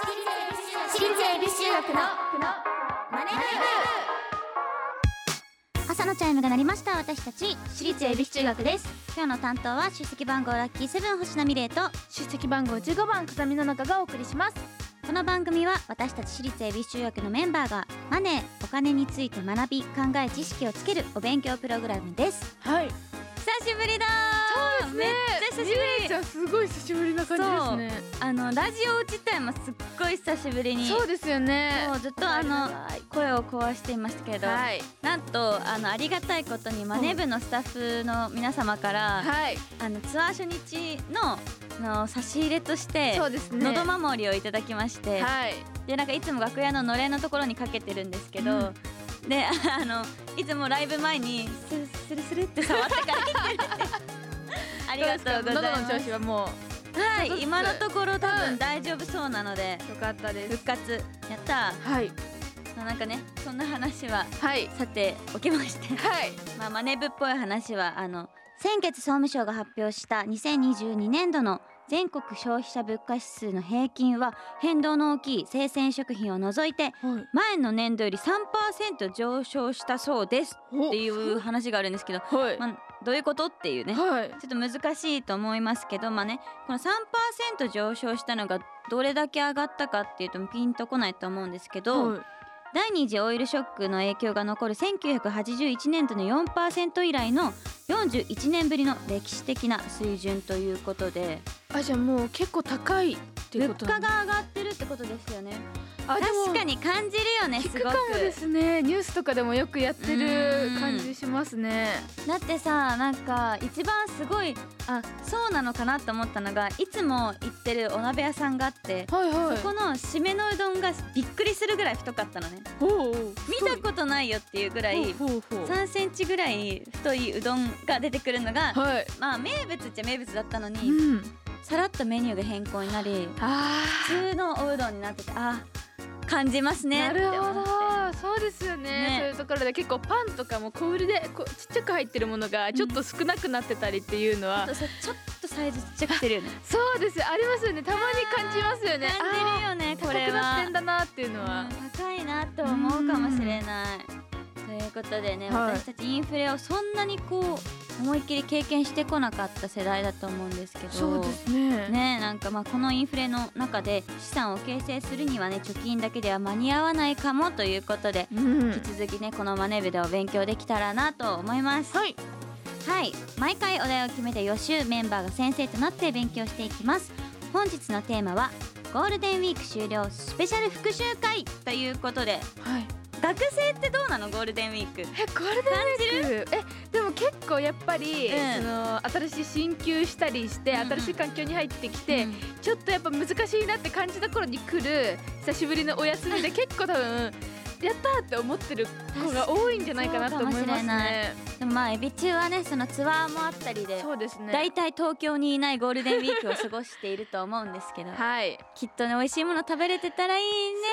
私立恵比寿中学のマネ朝のチャイムが鳴りました。私たち私立恵比寿中学です。今日の担当は出席番号ラッキーセブン星名美玲と。出席番号15番風見の中がお送りします。この番組は私たち私立恵比寿中学のメンバーがマネーお金について学び考え知識をつけるお勉強プログラムです。はい。久しぶりだそうですね。めっちゃ久しぶり。ちゃんすごい久しぶりな感じですねあのラジオ自体もすっごい久しぶりにそうですよね。もうずっとあの声を壊していましたけれど、はい。なんとあのありがたいことにマネ部のスタッフの皆様から、はい。あのツアー初日のの差し入れとしてそうですね。のど守りをいただきまして、はい。でなんかいつも楽屋ののれんのところにかけてるんですけど、であのいつもライブ前にスルスルスルって触ってから。来てるんでありがとうございます。喉の調子はもちょっとずつはい今のところ多はい分大丈夫そうなのでうよかったです。復活。やったはい。ーなんかねそんな話ははい。さておきまして。はい。まあマネ部っぽい話はあの先月総務省が発表した2022年度の全国消費者物価指数の平均は変動の大きい生鮮食品を除いてはい。前の年度より3%上昇したそうですっていう話があるんですけど、はい。まあ、どういうことっていうね。はい。ちょっと難しいと思いますけどまあねこの3%上昇したのがどれだけ上がったかっていうとピンとこないと思うんですけど、はい。第二次オイルショックの影響が残る1981年度の4%以来の41年ぶりの歴史的な水準ということで。あじゃあもう結構高いっていう物価ことなんだ。が上がってるってことですよね確かに感じるよねす聞ごく。くかもですね。ニュースとかでもよくやってるうん。感じしますね。だってさなんか一番すごいあそうなのかなと思ったのがいつも行ってるお鍋屋さんがあってはいはい。そこの締めのうどんがびっくりするぐらい太かったのね。見たことないよっていうぐらいほうほうほう。3センチぐらい太いうどんが出てくるのがはい。まあ名物っちゃ名物だったのにうん。さらっとメニューが変更になりあ普通のおうどんになっててあ感じますーね。なるほど。そうですよね。ね。そういうところで結構パンとかも小売りでこうちっちゃく入ってるものがちょっと少なくなってたりっていうのは、あとさちょっとサイズちっちゃくしてるよね。そうです。よありますよね。たまに感じますよね。感じるよねこれ高くなっはてんだなっていうのは、うん高いなと思うかもしれない。ということでね、はい。私たちインフレをそんなにこう思いっきり経験してこなかった世代だと思うんですけどそうですね。ねなんかまあこのインフレの中で資産を形成するにはね貯金だけでは間に合わないかもということでうん。引き続きねこのマネ部でお勉強できたらなと思います。はい。はい。毎回お題を決めて予習メンバーが先生となって勉強していきます。本日のテーマはゴールデンウィーク終了スペシャル復習会ということで。はい学生ってどうなの？ゴールデンウィーク。えこれでえでも結構やっぱり、うん。その新しい進級したりして、うんうん。新しい環境に入ってきて、うんちょっとやっぱ難しいなって感じた頃に来る久しぶりのお休みで結構多分やったーって思ってる子が多いんじゃないかなと思いますね。でもまあエビ中はねそのツアーもあったりでそうですね。大体東京にいないゴールデンウィークを過ごしていると思うんですけど はい。きっとね美味しいもの食べれてたらいいね。ね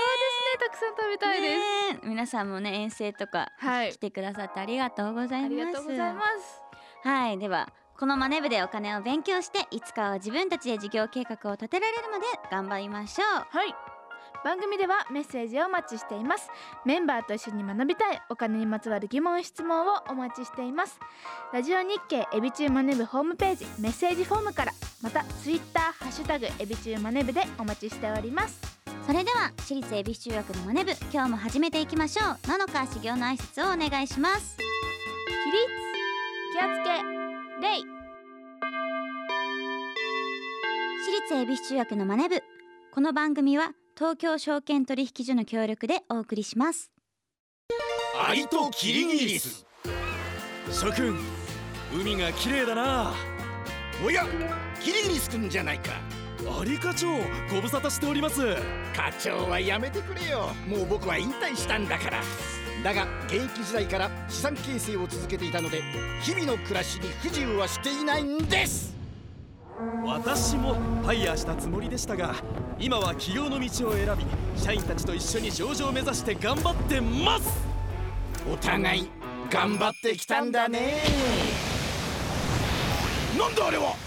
たくさん食べたいです。ね皆さんもね遠征とかはい来。てくださってありがとうございますありがとうございます。はいではこのマネ部でお金を勉強していつかは自分たちで事業計画を立てられるまで頑張りましょうはい。番組ではメッセージをお待ちしていますメンバーと一緒に学びたいお金にまつわる疑問質問をお待ちしていますラジオ日経エビチューマネブホームページメッセージフォームからまたツイッターハッシュタグエビチューマネブでお待ちしておりますそれでは私立恵比寿中学のマネ部今日も始めていきましょう。なのか修行の挨拶をお願いします。起立気をつけ礼私立恵比寿中学のマネ部この番組は東京証券取引所の協力でお送りします。アリとキリギリス。諸君海が綺麗だな。おやキリギリス君じゃないか。アリ課長ご無沙汰しております。課長はやめてくれよ。もう僕は引退したんだから。だが現役時代から資産形成を続けていたので日々の暮らしに不自由はしていないんです。私もファイヤーしたつもりでしたが今は起業の道を選び社員たちと一緒に上場を目指して頑張ってます。お互い頑張ってきたんだね。なんだあれは？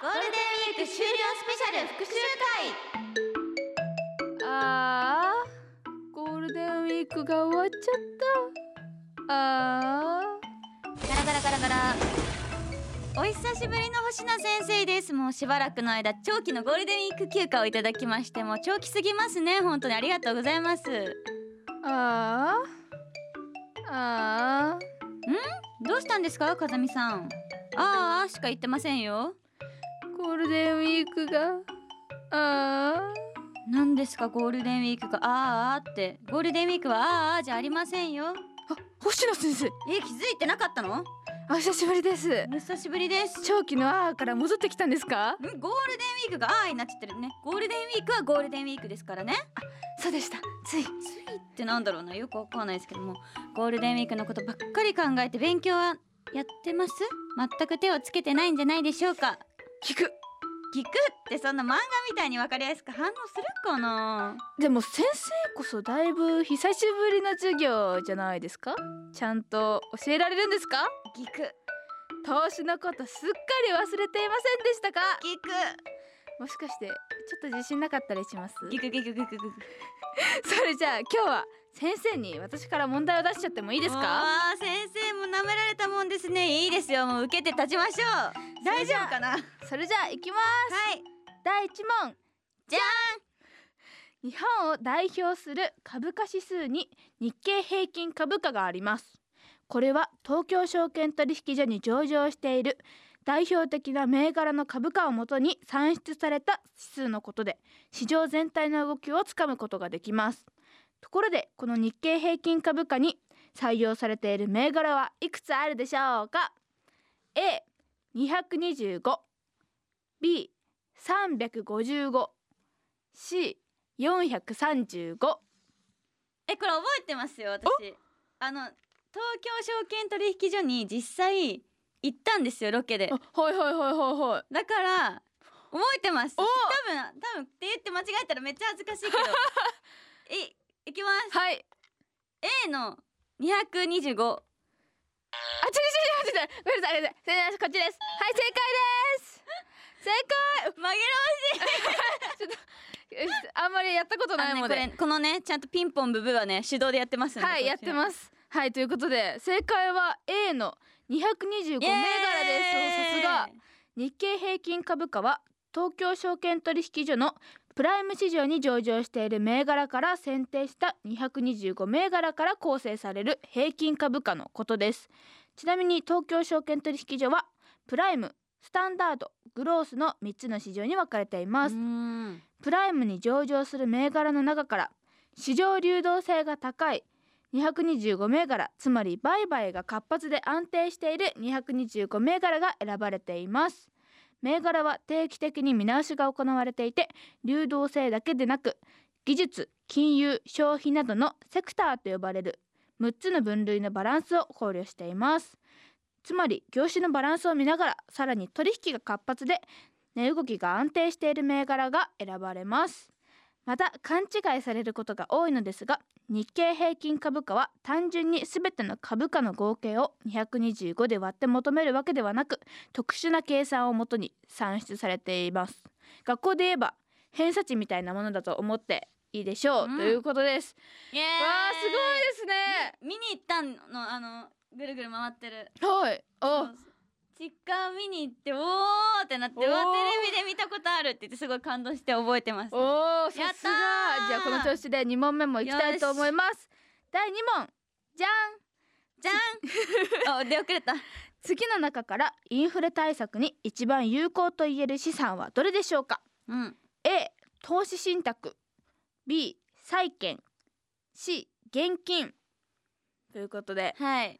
ゴールデンウィーク終了スペシャル復習会。あーゴールデンウィークが終わっちゃった。あガラガラガラガラ。お久しぶりの星野先生です。もうしばらくの間長期のゴールデンウィーク休暇をいただきましてもう長期すぎますね。本当にありがとうございます。ー。あー。あーどうしたんですか？風見さん。あーあーしか言ってませんよゴールデンウィークがあ何ですかゴールデンウィークがあーあーって。ゴールデンウィークはあーあーじゃありませんよ。ーあ星野先生。え気づいてなかったの？お久しぶりです。お久しぶりです。長期のあーから戻ってきたんですか？んゴールデンウィークがあーになっちゃってるね。ゴールデンウィークはゴールデンウィークですからね。そうでした。つい。ついってなんだろうな。よくわかんないですけども。ゴールデンウィークのことばっかり考えて勉強はやってます？全く手をつけてないんじゃないでしょうか聞く。聞くってそんな漫画みたいにわかりやすく反応するかなでも先生こそだいぶ久しぶりの授業じゃないですか？ちゃんと教えられるんですか？聞く。投資のことすっかり忘れていませんでしたか？聞く。もしかしてちょっと自信なかったりします？聞く聞く聞く聞く それじゃあ今日は先生に私から問題を出しちゃってもいいですか？あー先生も舐められたですね。いいですよ。もう受けて立ちましょう。大丈夫かな？はいそれじゃあ行きます。第一問。じゃ日本を代表する株価指数に日経平均株価があります。これは東京証券取引所に上場している代表的な銘柄の株価をもとに算出された指数のことで市場全体の動きをつかむことができます。ところでこの日経平均株価に採用されている銘柄はいくつあるでしょうか？A225 B355 C435 えこれ覚えてますよ私。あの東京証券取引所に実際行ったんですよロケで。あはいはいはいはいはい。だから覚えてます。お多分多分って言って間違えたらめっちゃ恥ずかしいけど。いいきます。はい。A の225あ、ちょちょちょちょちょごめんなさいこっちです。はい正解です。正解。紛らわしい えあんまりやったことないもんで。ねこのねちゃんとピンポンブブはね手動でやってますはいやってますす。はいということで正解は A の225銘柄です。さすが。日経平均株価は東京証券取引所のプライム市場に上場している銘柄から選定した225銘柄から構成される平均株価のことです。ちなみに東京証券取引所はプライムスタンダードグロースの3つの市場に分かれています。うん。プライムに上場する銘柄の中から市場流動性が高い225銘柄つまり売買が活発で安定している225銘柄が選ばれています銘柄は定期的に見直しが行われていて流動性だけでなく技術金融消費などのセクターと呼ばれる6つの分類のバランスを考慮しています。つまり業種のバランスを見ながらさらに取引が活発で値動きが安定している銘柄が選ばれます。また勘違いされることが多いのですが日経平均株価は単純に全ての株価の合計を225で割って求めるわけではなく特殊な計算をもとに算出されています。学校で言えば偏差値みたいなものだと思っていいでしょう、うん。ということです。わあすごいですね。見に行ったのあのぐるぐる回ってる。はい。あそう実家見に行っておーってなってわテレビで見たことあるって言ってすごい感動して覚えてます。おーさすやったー。がじゃあこの調子で2問目もいきたいと思います。第2問。じゃん。じゃん。あ出遅れた。次の中からインフレ対策に一番有効と言える資産はどれでしょうか？うん。A 投資信託。B 債券。C 現金。ということで。はい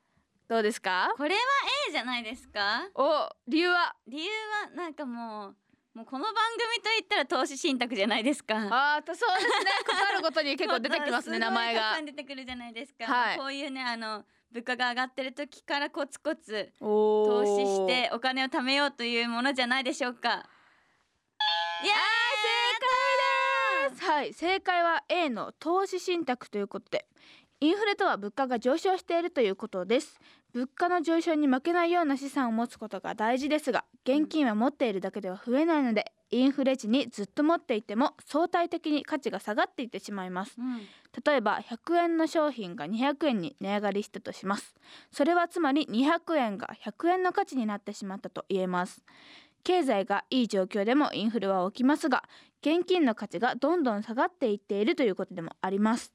どうですか？これは A じゃないですか？お理由は？理由はなんかもうもうこの番組といったら投資信託じゃないですか。あーとそうですね。ことあるごとに結構出てきますね名前が。出てくるじゃないですか、はい。こういうねあの物価が上がってる時からコツコツお投資してお金を貯めようというものじゃないでしょうか。いや正解です。はい正解は A の投資信託ということでインフレとは物価が上昇しているということです物価の上昇に負けないような資産を持つことが大事ですが現金は持っているだけでは増えないのでインフレ時にずっと持っていても相対的に価値が下がっていってしまいます。うん。例えば100円の商品が200円に値上がりしたとします。それはつまり200円が100円の価値になってしまったと言えます。経済がいい状況でもインフレは起きますが現金の価値がどんどん下がっていっているということでもあります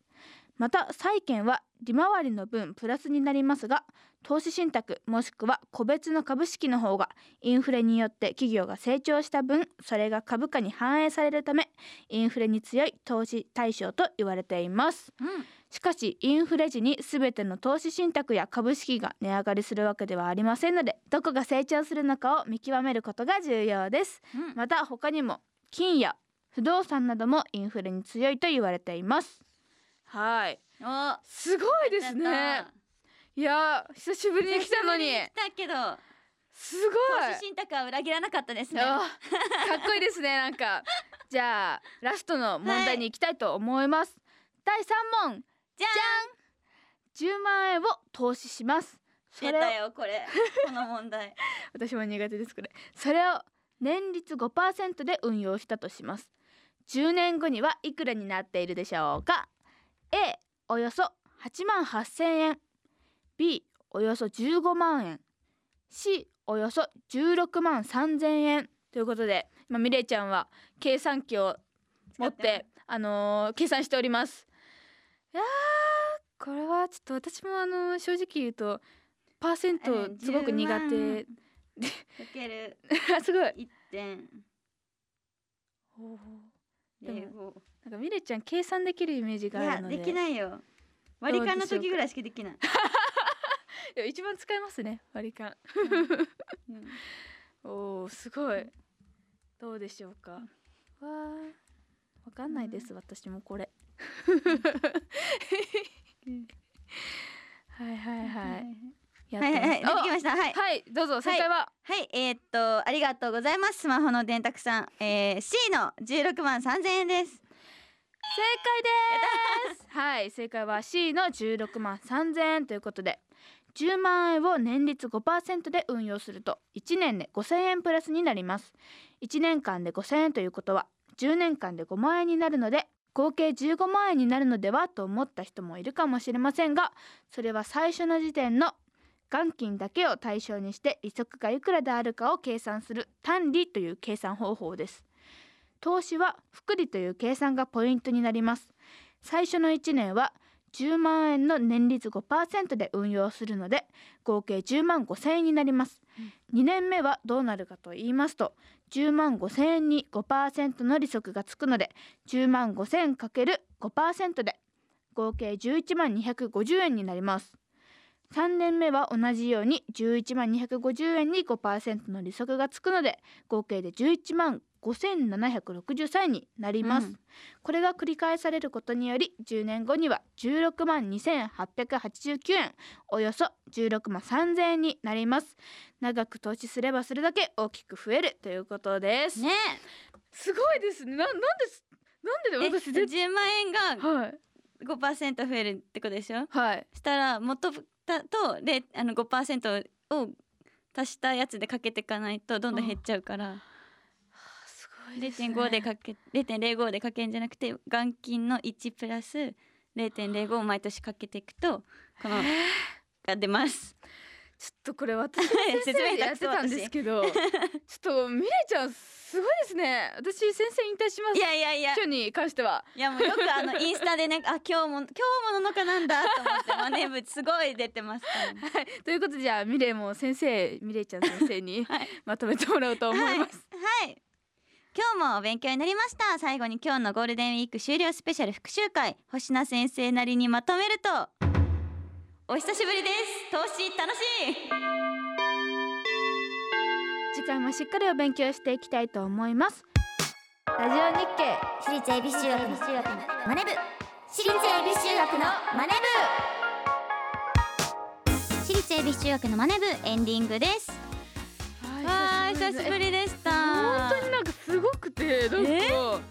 また債券は利回りの分プラスになりますが投資信託もしくは個別の株式の方がインフレによって企業が成長した分それが株価に反映されるためインフレに強い投資対象と言われています。うん。しかしインフレ時に全ての投資信託や株式が値上がりするわけではありませんのでどこが成長するのかを見極めることが重要です。うん。また他にも金や不動産などもインフレに強いと言われていますはい。おすごいですやねいやー久しぶりに来たのに。来たけどすごい。投資信託は裏切らなかったですね。あかっこいいですねなんか。じゃあラストの問題に行きたいと思います、第三問。じゃ10万円を投資します。それよこれ。この問題。私も苦手ですこれ。それを年率5%で運用したとします。10年後にはいくらになっているでしょうか？およそ8万8000円。B およそ15万円。C およそ16万3000円。ということで今ミレイちゃんは計算機を持ってあのー計算しております。いやーこれはちょっと私もあのー正直言うとパーセントすごく苦手。10かける。あ すごい。一点でも零五なんかミレちゃん計算できるイメージいがあるので。やできないよ。割り勘の時ぐらいしかできない。いや一番使えますね。割り勘。うん。おおすごい。どうでしょうか？わあわかんないです、私もこれ。はいはいはいやってはいはいはい出てきました。はい。おはいどうぞ正解は、はいえーっとありがとうございます。スマホの電卓さん、えー、C の16万3000円です。正解です。はい正解は C の16万3000円ということで10万円を年率5%で運用すると1年で5000円プラスになります。1年間で5000円ということは10年間で5万円になるので合計15万円になるのではと思った人もいるかもしれませんがそれは最初の時点の元金だけを対象にして利息がいくらであるかを計算する単利という計算方法です。投資は複利という計算がポイントになります。最初の1年は10万円の年率5%で運用するので合計10万5千円になります、2年目はどうなるかと言いますと10万5千円に5%の利息がつくので10万5千かける5%で合計11万250円になります。3年目は同じように11万250円に5%の利息がつくので合計で11万5763円になります、うん。これが繰り返されることにより10年後には16万2889円およそ16万3000円になります。長く投資すればするだけ大きく増えるということです、ねすごいですね。ななんですなんでえ私絶10万円がはい。5%増えるってことでしょ？はい。したら元たと0あの5%を足したやつでかけていかないとどんどん減っちゃうから。すごいですね。0.5でかけ0.05でかけんじゃなくて元金の1プラス0.05を毎年かけていくとこのが出ます。ちょっとこれ私の先生で やってたんですけどちょっとミレちゃんすごいですね。私先生引退します。いやいやいや。今日に関しては。いやもうよくあのインスタでねあ今日も今日もののかなんだと思ってマネ部すごい出てますねはい。ということでじゃあミレも先生ミレちゃん先生に はい。まとめてもらおうと思います、はい、はい。今日もお勉強になりました。最後に今日のゴールデンウィーク終了スペシャル復習会星名先生なりにまとめるとお久しぶりです。投資楽しい。次回もしっかりお勉強していきたいと思います。ラジオ日経私立恵比寿中学のマネ部私立恵比寿中学のマネ私立恵比寿中学のマネ部エンディングです。わー久しぶりでした。本当になんかすごくてなんか、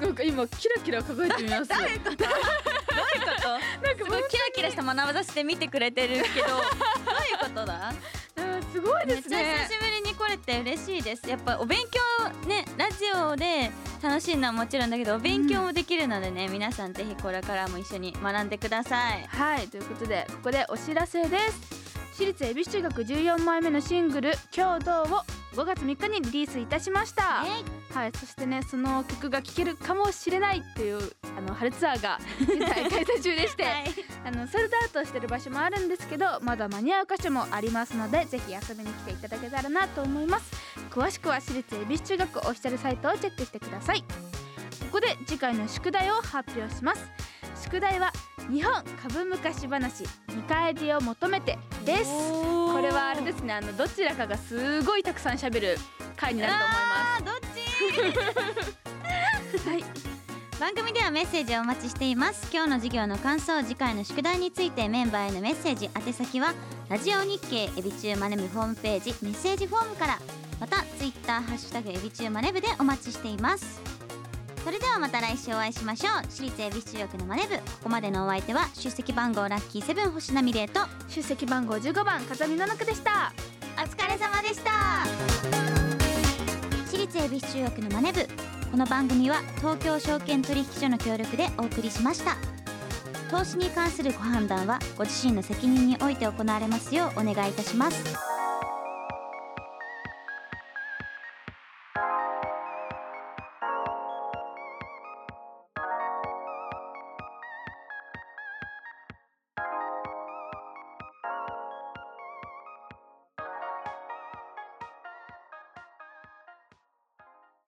なんか今キラキラ輝いてみますど どういうことなんかすごいキラキラした眼差しで見てくれてるけど どういうことだ？うんすごいめっですね。ちゃ久しぶりに来れて嬉しいです。やっぱお勉強ねラジオで楽しいのはもちろんだけどお勉強もできるのでね、皆さんぜひこれからも一緒に学んでください。はいということでここでお知らせです。私立恵比寿中学14枚目のシングル「今日どう?」を5月3日にリリースいたしました。はいそしてねその曲が聴けるかもしれないっていうあの春ツアーが現 在開催中でして、はい。あのソールドアウトしてる場所もあるんですけどまだ間に合う箇所もありますのでぜひ遊びに来ていただけたらなと思います。詳しくは私立恵比寿中学オフィシャルサイトをチェックしてください。ここで次回の宿題を発表します。宿題は日本株昔話見返りを求めてです。これはあれですねあのどちらかがすごいたくさん喋る回になると思いあーどっち？ま すはい番組ではメッセージをお待ちしています。今日の授業の感想次回の宿題についてメンバーへのメッセージ宛先はラジオ日経エビチューマネブホームページメッセージフォームからまたツイッターハッシュタグエビチューマネブでお待ちしています。それではまた来週お会いしましょう。私立エビ中学のマネブここまでのお相手は出席番号ラッキーセブン星名美玲と出席番号15番風見の中でした。お疲れ様でした。私立恵比寿中学のマネ部この番組は東京証券取引所の協力でお送りしました。投資に関するご判断はご自身の責任において行われますようお願いいたします。